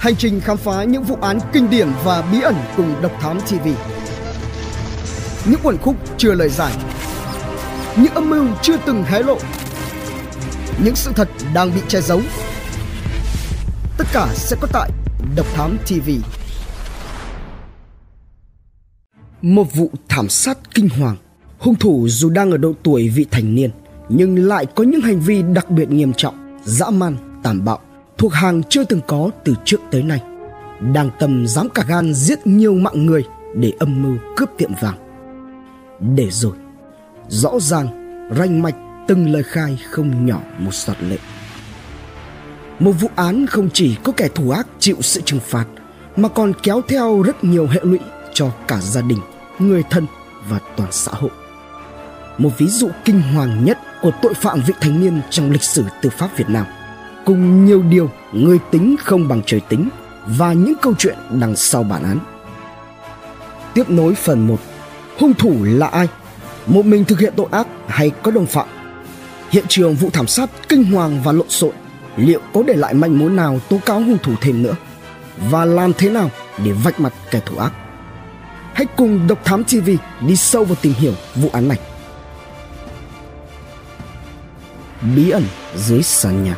Hành trình khám phá những vụ án kinh điển và bí ẩn cùng Độc Thám TV. Những quần khúc chưa lời giải. Những âm mưu chưa từng hé lộ. Những sự thật đang bị che giấu. Tất cả sẽ có tại Độc Thám TV. Một vụ thảm sát kinh hoàng. Hung thủ dù đang ở độ tuổi vị thành niên nhưng lại có những hành vi đặc biệt nghiêm trọng, dã man, tàn bạo thuộc hàng chưa từng có từ trước tới nay. Đang tầm dám cả gan giết nhiều mạng người để âm mưu cướp tiệm vàng. Để rồi, rõ ràng, ranh mạch từng lời khai không nhỏ một giọt lệ. Một vụ án không chỉ có kẻ thù ác chịu sự trừng phạt mà còn kéo theo rất nhiều hệ lụy cho cả gia đình, người thân và toàn xã hội. Một ví dụ kinh hoàng nhất của tội phạm vị thành niên trong lịch sử tư pháp Việt Nam – cùng nhiều điều người tính không bằng trời tính và những câu chuyện đằng sau bản án. Tiếp nối phần 1 Hung thủ là ai? Một mình thực hiện tội ác hay có đồng phạm? Hiện trường vụ thảm sát kinh hoàng và lộn xộn, Liệu có để lại manh mối nào tố cáo hung thủ thêm nữa? Và làm thế nào để vạch mặt kẻ thủ ác? Hãy cùng Độc Thám TV đi sâu vào tìm hiểu vụ án này. Bí ẩn dưới sàn nhà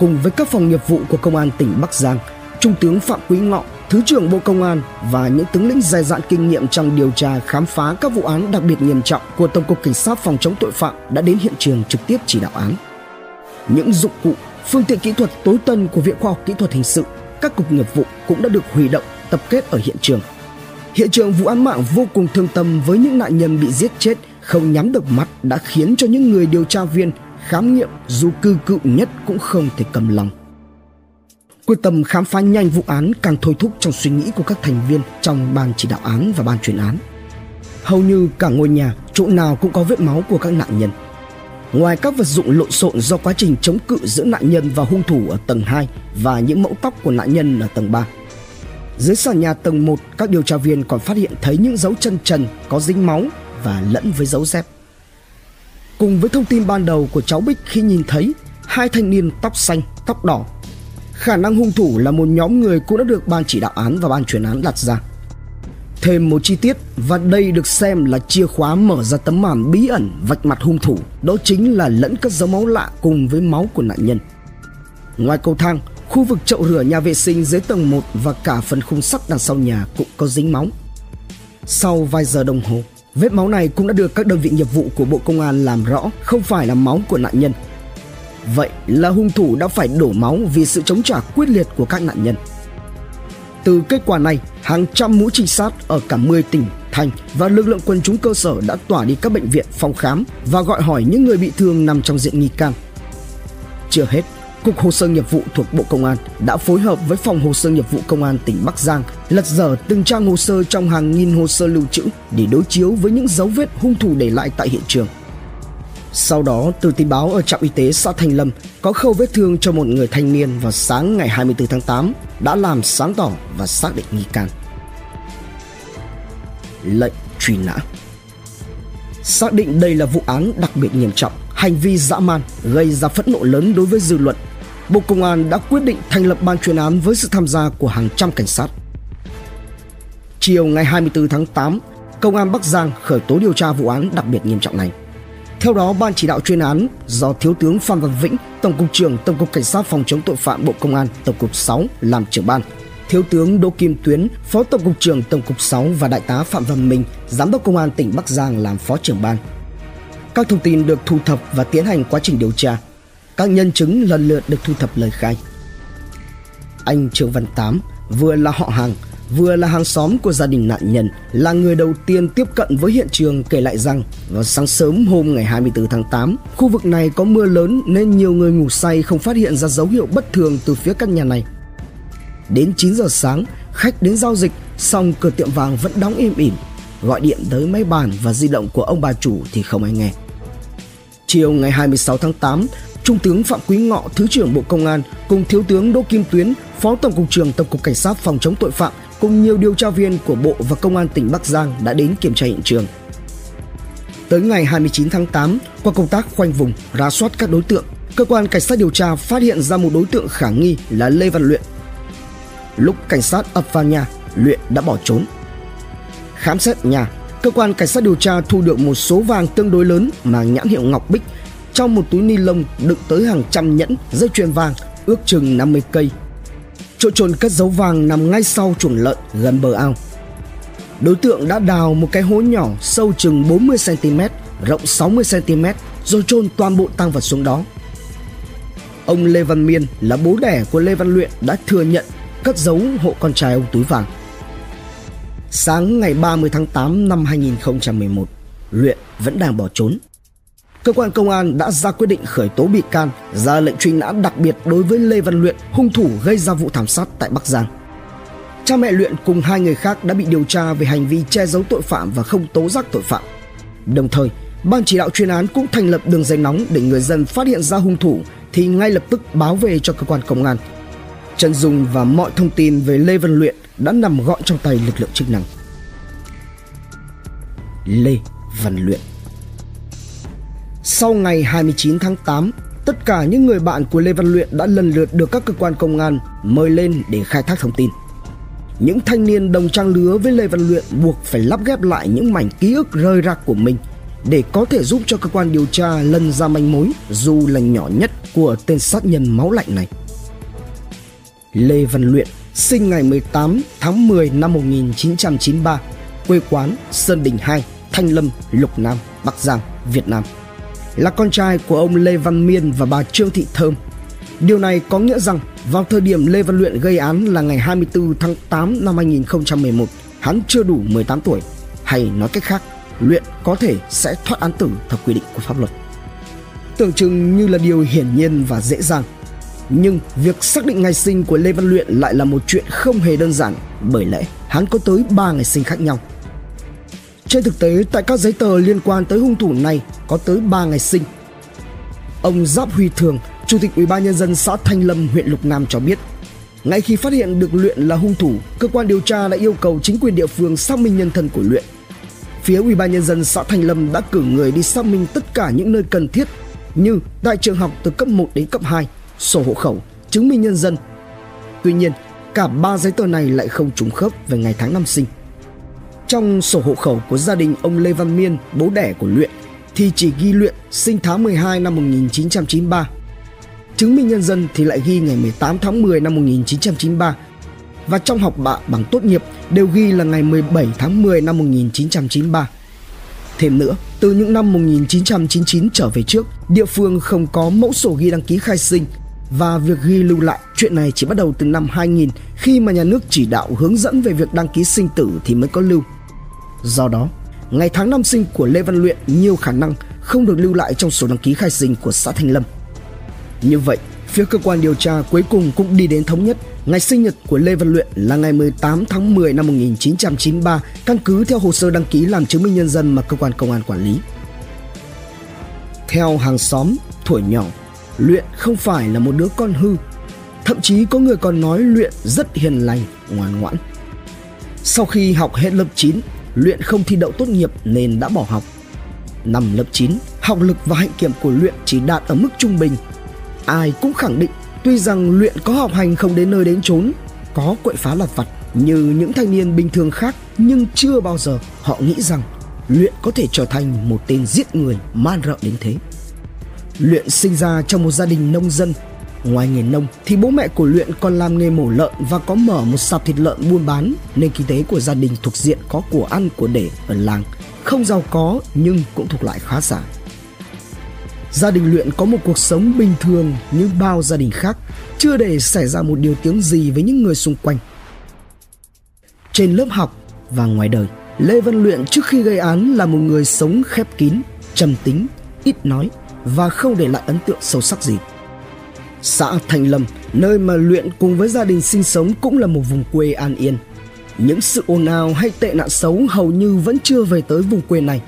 cùng với các phòng nghiệp vụ của Công an tỉnh Bắc Giang, Trung tướng Phạm Quý Ngọ, Thứ trưởng Bộ Công an và những tướng lĩnh dày dạn kinh nghiệm trong điều tra khám phá các vụ án đặc biệt nghiêm trọng của Tổng cục Cảnh sát phòng chống tội phạm đã đến hiện trường trực tiếp chỉ đạo án. Những dụng cụ, phương tiện kỹ thuật tối tân của Viện Khoa học Kỹ thuật Hình sự, các cục nghiệp vụ cũng đã được huy động tập kết ở hiện trường. Hiện trường vụ án mạng vô cùng thương tâm với những nạn nhân bị giết chết không nhắm được mắt đã khiến cho những người điều tra viên khám nghiệm dù cư cựu nhất cũng không thể cầm lòng. Quyết tâm khám phá nhanh vụ án càng thôi thúc trong suy nghĩ của các thành viên trong ban chỉ đạo án và ban chuyên án. Hầu như cả ngôi nhà, chỗ nào cũng có vết máu của các nạn nhân. Ngoài các vật dụng lộn xộn do quá trình chống cự giữa nạn nhân và hung thủ ở tầng 2 và những mẫu tóc của nạn nhân ở tầng 3. Dưới sàn nhà tầng 1, các điều tra viên còn phát hiện thấy những dấu chân trần có dính máu và lẫn với dấu dép. Cùng với thông tin ban đầu của cháu Bích khi nhìn thấy hai thanh niên tóc xanh, tóc đỏ. Khả năng hung thủ là một nhóm người cũng đã được ban chỉ đạo án và ban chuyên án đặt ra. Thêm một chi tiết và đây được xem là chìa khóa mở ra tấm màn bí ẩn vạch mặt hung thủ, đó chính là lẫn các dấu máu lạ cùng với máu của nạn nhân. Ngoài cầu thang, khu vực chậu rửa nhà vệ sinh dưới tầng 1 và cả phần khung sắt đằng sau nhà cũng có dính máu. Sau vài giờ đồng hồ, Vết máu này cũng đã được các đơn vị nghiệp vụ của Bộ Công an làm rõ không phải là máu của nạn nhân. Vậy là hung thủ đã phải đổ máu vì sự chống trả quyết liệt của các nạn nhân. Từ kết quả này, hàng trăm mũi trinh sát ở cả 10 tỉnh, thành và lực lượng quân chúng cơ sở đã tỏa đi các bệnh viện, phòng khám và gọi hỏi những người bị thương nằm trong diện nghi can. Chưa hết, Cục Hồ sơ nghiệp vụ thuộc Bộ Công an đã phối hợp với Phòng Hồ sơ nghiệp vụ Công an tỉnh Bắc Giang lật dở từng trang hồ sơ trong hàng nghìn hồ sơ lưu trữ để đối chiếu với những dấu vết hung thủ để lại tại hiện trường. Sau đó, từ tin báo ở trạm y tế xã Thanh Lâm có khâu vết thương cho một người thanh niên vào sáng ngày 24 tháng 8 đã làm sáng tỏ và xác định nghi can. Lệnh truy nã Xác định đây là vụ án đặc biệt nghiêm trọng, hành vi dã man gây ra phẫn nộ lớn đối với dư luận Bộ Công an đã quyết định thành lập ban chuyên án với sự tham gia của hàng trăm cảnh sát. Chiều ngày 24 tháng 8, Công an Bắc Giang khởi tố điều tra vụ án đặc biệt nghiêm trọng này. Theo đó, ban chỉ đạo chuyên án do Thiếu tướng Phan Văn Vĩnh, Tổng cục trưởng Tổng cục Cảnh sát phòng chống tội phạm Bộ Công an Tổng cục 6 làm trưởng ban. Thiếu tướng Đỗ Kim Tuyến, Phó Tổng cục trưởng Tổng cục 6 và Đại tá Phạm Văn Minh, Giám đốc Công an tỉnh Bắc Giang làm Phó trưởng ban. Các thông tin được thu thập và tiến hành quá trình điều tra các nhân chứng lần lượt được thu thập lời khai. Anh Trương Văn Tám vừa là họ hàng, vừa là hàng xóm của gia đình nạn nhân, là người đầu tiên tiếp cận với hiện trường kể lại rằng vào sáng sớm hôm ngày 24 tháng 8, khu vực này có mưa lớn nên nhiều người ngủ say không phát hiện ra dấu hiệu bất thường từ phía căn nhà này. Đến 9 giờ sáng, khách đến giao dịch, xong cửa tiệm vàng vẫn đóng im ỉm. Gọi điện tới máy bàn và di động của ông bà chủ thì không ai nghe. Chiều ngày 26 tháng 8, Trung tướng Phạm Quý Ngọ, Thứ trưởng Bộ Công an cùng Thiếu tướng Đỗ Kim Tuyến, Phó Tổng cục trưởng Tổng cục Cảnh sát phòng chống tội phạm cùng nhiều điều tra viên của Bộ và Công an tỉnh Bắc Giang đã đến kiểm tra hiện trường. Tới ngày 29 tháng 8, qua công tác khoanh vùng, rà soát các đối tượng, cơ quan cảnh sát điều tra phát hiện ra một đối tượng khả nghi là Lê Văn Luyện. Lúc cảnh sát ập vào nhà, Luyện đã bỏ trốn. Khám xét nhà, cơ quan cảnh sát điều tra thu được một số vàng tương đối lớn mang nhãn hiệu Ngọc Bích trong một túi ni lông đựng tới hàng trăm nhẫn dây chuyền vàng ước chừng 50 cây. Chỗ trồn cất dấu vàng nằm ngay sau chuồng lợn gần bờ ao. Đối tượng đã đào một cái hố nhỏ sâu chừng 40 cm, rộng 60 cm rồi chôn toàn bộ tăng vật xuống đó. Ông Lê Văn Miên là bố đẻ của Lê Văn Luyện đã thừa nhận cất giấu hộ con trai ông túi vàng. Sáng ngày 30 tháng 8 năm 2011, Luyện vẫn đang bỏ trốn. Cơ quan công an đã ra quyết định khởi tố bị can, ra lệnh truy nã đặc biệt đối với Lê Văn Luyện, hung thủ gây ra vụ thảm sát tại Bắc Giang. Cha mẹ Luyện cùng hai người khác đã bị điều tra về hành vi che giấu tội phạm và không tố giác tội phạm. Đồng thời, ban chỉ đạo chuyên án cũng thành lập đường dây nóng để người dân phát hiện ra hung thủ thì ngay lập tức báo về cho cơ quan công an. Chân dung và mọi thông tin về Lê Văn Luyện đã nằm gọn trong tay lực lượng chức năng. Lê Văn Luyện sau ngày 29 tháng 8, tất cả những người bạn của Lê Văn Luyện đã lần lượt được các cơ quan công an mời lên để khai thác thông tin. Những thanh niên đồng trang lứa với Lê Văn Luyện buộc phải lắp ghép lại những mảnh ký ức rơi rạc của mình để có thể giúp cho cơ quan điều tra lần ra manh mối dù là nhỏ nhất của tên sát nhân máu lạnh này. Lê Văn Luyện sinh ngày 18 tháng 10 năm 1993, quê quán Sơn Đình 2, Thanh Lâm, Lục Nam, Bắc Giang, Việt Nam. Là con trai của ông Lê Văn Miên và bà Trương Thị Thơm. Điều này có nghĩa rằng vào thời điểm Lê Văn Luyện gây án là ngày 24 tháng 8 năm 2011, hắn chưa đủ 18 tuổi, hay nói cách khác, Luyện có thể sẽ thoát án tử theo quy định của pháp luật. Tưởng chừng như là điều hiển nhiên và dễ dàng, nhưng việc xác định ngày sinh của Lê Văn Luyện lại là một chuyện không hề đơn giản bởi lẽ hắn có tới 3 ngày sinh khác nhau. Trên thực tế, tại các giấy tờ liên quan tới hung thủ này có tới 3 ngày sinh. Ông Giáp Huy Thường, Chủ tịch Ủy ban nhân dân xã Thanh Lâm, huyện Lục Nam cho biết, ngay khi phát hiện được Luyện là hung thủ, cơ quan điều tra đã yêu cầu chính quyền địa phương xác minh nhân thân của Luyện. Phía Ủy ban nhân dân xã Thanh Lâm đã cử người đi xác minh tất cả những nơi cần thiết như tại trường học từ cấp 1 đến cấp 2, sổ hộ khẩu, chứng minh nhân dân. Tuy nhiên, cả ba giấy tờ này lại không trùng khớp về ngày tháng năm sinh. Trong sổ hộ khẩu của gia đình ông Lê Văn Miên, bố đẻ của Luyện, thì chỉ ghi Luyện sinh tháng 12 năm 1993. Chứng minh nhân dân thì lại ghi ngày 18 tháng 10 năm 1993 và trong học bạ bằng tốt nghiệp đều ghi là ngày 17 tháng 10 năm 1993. Thêm nữa, từ những năm 1999 trở về trước, địa phương không có mẫu sổ ghi đăng ký khai sinh và việc ghi lưu lại chuyện này chỉ bắt đầu từ năm 2000 khi mà nhà nước chỉ đạo hướng dẫn về việc đăng ký sinh tử thì mới có lưu. Do đó, ngày tháng năm sinh của Lê Văn Luyện nhiều khả năng không được lưu lại trong sổ đăng ký khai sinh của xã Thanh Lâm. Như vậy, phía cơ quan điều tra cuối cùng cũng đi đến thống nhất ngày sinh nhật của Lê Văn Luyện là ngày 18 tháng 10 năm 1993 căn cứ theo hồ sơ đăng ký làm chứng minh nhân dân mà cơ quan công an quản lý. Theo hàng xóm, tuổi nhỏ, Luyện không phải là một đứa con hư. Thậm chí có người còn nói Luyện rất hiền lành, ngoan ngoãn. Sau khi học hết lớp 9, Luyện không thi đậu tốt nghiệp nên đã bỏ học. Năm lớp 9, học lực và hạnh kiểm của Luyện chỉ đạt ở mức trung bình. Ai cũng khẳng định tuy rằng Luyện có học hành không đến nơi đến chốn, có quậy phá lặt vặt như những thanh niên bình thường khác nhưng chưa bao giờ họ nghĩ rằng Luyện có thể trở thành một tên giết người man rợ đến thế. Luyện sinh ra trong một gia đình nông dân. Ngoài nghề nông thì bố mẹ của Luyện còn làm nghề mổ lợn và có mở một sạp thịt lợn buôn bán nên kinh tế của gia đình thuộc diện có của ăn của để ở làng. Không giàu có nhưng cũng thuộc loại khá giả. Gia đình Luyện có một cuộc sống bình thường như bao gia đình khác, chưa để xảy ra một điều tiếng gì với những người xung quanh. Trên lớp học và ngoài đời, Lê Văn Luyện trước khi gây án là một người sống khép kín, trầm tính, ít nói và không để lại ấn tượng sâu sắc gì. Xã Thành Lâm, nơi mà Luyện cùng với gia đình sinh sống cũng là một vùng quê an yên. Những sự ồn ào hay tệ nạn xấu hầu như vẫn chưa về tới vùng quê này.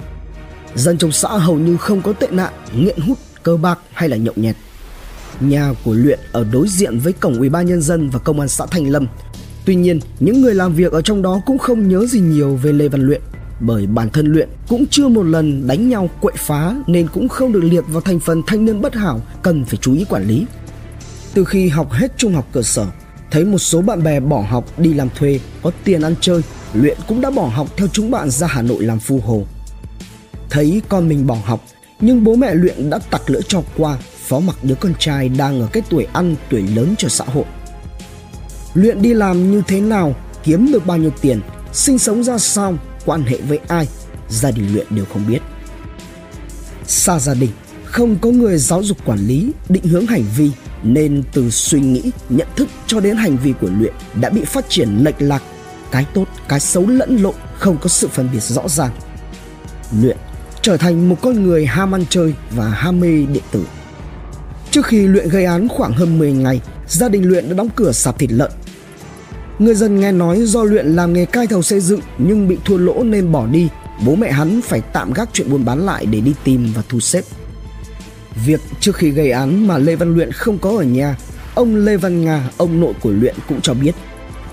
Dân trong xã hầu như không có tệ nạn, nghiện hút, cơ bạc hay là nhậu nhẹt. Nhà của Luyện ở đối diện với cổng ủy ban nhân dân và công an xã Thành Lâm. Tuy nhiên, những người làm việc ở trong đó cũng không nhớ gì nhiều về Lê Văn Luyện bởi bản thân luyện cũng chưa một lần đánh nhau quậy phá nên cũng không được liệt vào thành phần thanh niên bất hảo cần phải chú ý quản lý. Từ khi học hết trung học cơ sở, thấy một số bạn bè bỏ học đi làm thuê, có tiền ăn chơi, luyện cũng đã bỏ học theo chúng bạn ra Hà Nội làm phu hồ. Thấy con mình bỏ học, nhưng bố mẹ luyện đã tặc lỡ cho qua, phó mặc đứa con trai đang ở cái tuổi ăn, tuổi lớn cho xã hội. Luyện đi làm như thế nào, kiếm được bao nhiêu tiền, sinh sống ra sao, quan hệ với ai, gia đình luyện đều không biết. Xa gia đình, không có người giáo dục quản lý, định hướng hành vi nên từ suy nghĩ, nhận thức cho đến hành vi của luyện đã bị phát triển lệch lạc, cái tốt, cái xấu lẫn lộn, không có sự phân biệt rõ ràng. Luyện trở thành một con người ham ăn chơi và ham mê điện tử. Trước khi luyện gây án khoảng hơn 10 ngày, gia đình luyện đã đóng cửa sạp thịt lợn. Người dân nghe nói do luyện làm nghề cai thầu xây dựng nhưng bị thua lỗ nên bỏ đi, bố mẹ hắn phải tạm gác chuyện buôn bán lại để đi tìm và thu xếp. Việc trước khi gây án mà Lê Văn Luyện không có ở nhà, ông Lê Văn Nga, ông nội của Luyện cũng cho biết.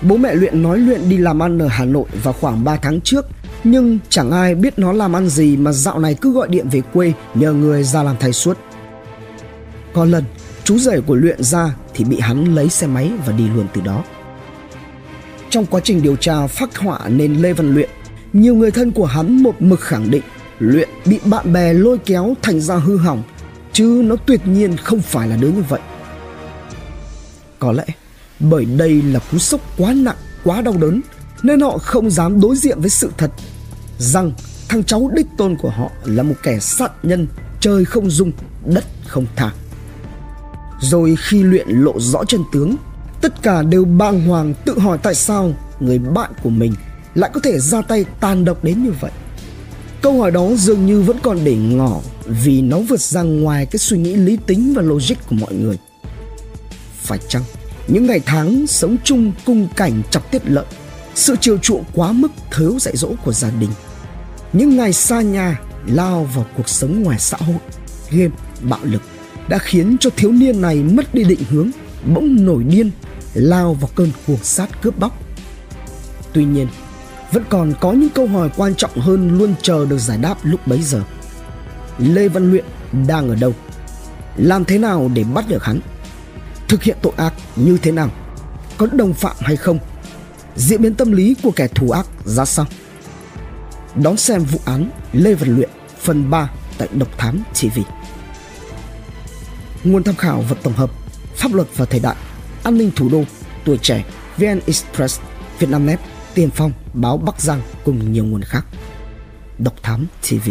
Bố mẹ Luyện nói Luyện đi làm ăn ở Hà Nội vào khoảng 3 tháng trước, nhưng chẳng ai biết nó làm ăn gì mà dạo này cứ gọi điện về quê nhờ người ra làm thay suốt. Có lần, chú rể của Luyện ra thì bị hắn lấy xe máy và đi luôn từ đó. Trong quá trình điều tra phát họa nên Lê Văn Luyện, nhiều người thân của hắn một mực khẳng định Luyện bị bạn bè lôi kéo thành ra hư hỏng chứ nó tuyệt nhiên không phải là đứa như vậy. Có lẽ bởi đây là cú sốc quá nặng, quá đau đớn, nên họ không dám đối diện với sự thật rằng thằng cháu đích tôn của họ là một kẻ sát nhân trời không dung, đất không tha. Rồi khi luyện lộ rõ chân tướng, tất cả đều bàng hoàng tự hỏi tại sao người bạn của mình lại có thể ra tay tàn độc đến như vậy. Câu hỏi đó dường như vẫn còn để ngỏ vì nó vượt ra ngoài cái suy nghĩ lý tính và logic của mọi người. Phải chăng những ngày tháng sống chung cung cảnh chọc tiết lợn sự chiều chuộng quá mức thiếu dạy dỗ của gia đình, những ngày xa nhà lao vào cuộc sống ngoài xã hội, game, bạo lực đã khiến cho thiếu niên này mất đi định hướng, bỗng nổi điên, lao vào cơn cuồng sát cướp bóc. Tuy nhiên, vẫn còn có những câu hỏi quan trọng hơn luôn chờ được giải đáp lúc bấy giờ. Lê Văn Luyện đang ở đâu? Làm thế nào để bắt được hắn? Thực hiện tội ác như thế nào? Có đồng phạm hay không? Diễn biến tâm lý của kẻ thù ác ra sao? Đón xem vụ án Lê Văn Luyện, phần 3 tại Độc Thám TV. Nguồn tham khảo vật tổng hợp, Pháp luật và thời đại, An ninh thủ đô, Tuổi trẻ, VN Express, Vietnamnet, Tiền phong, Báo Bắc Giang cùng nhiều nguồn khác Độc Thám TV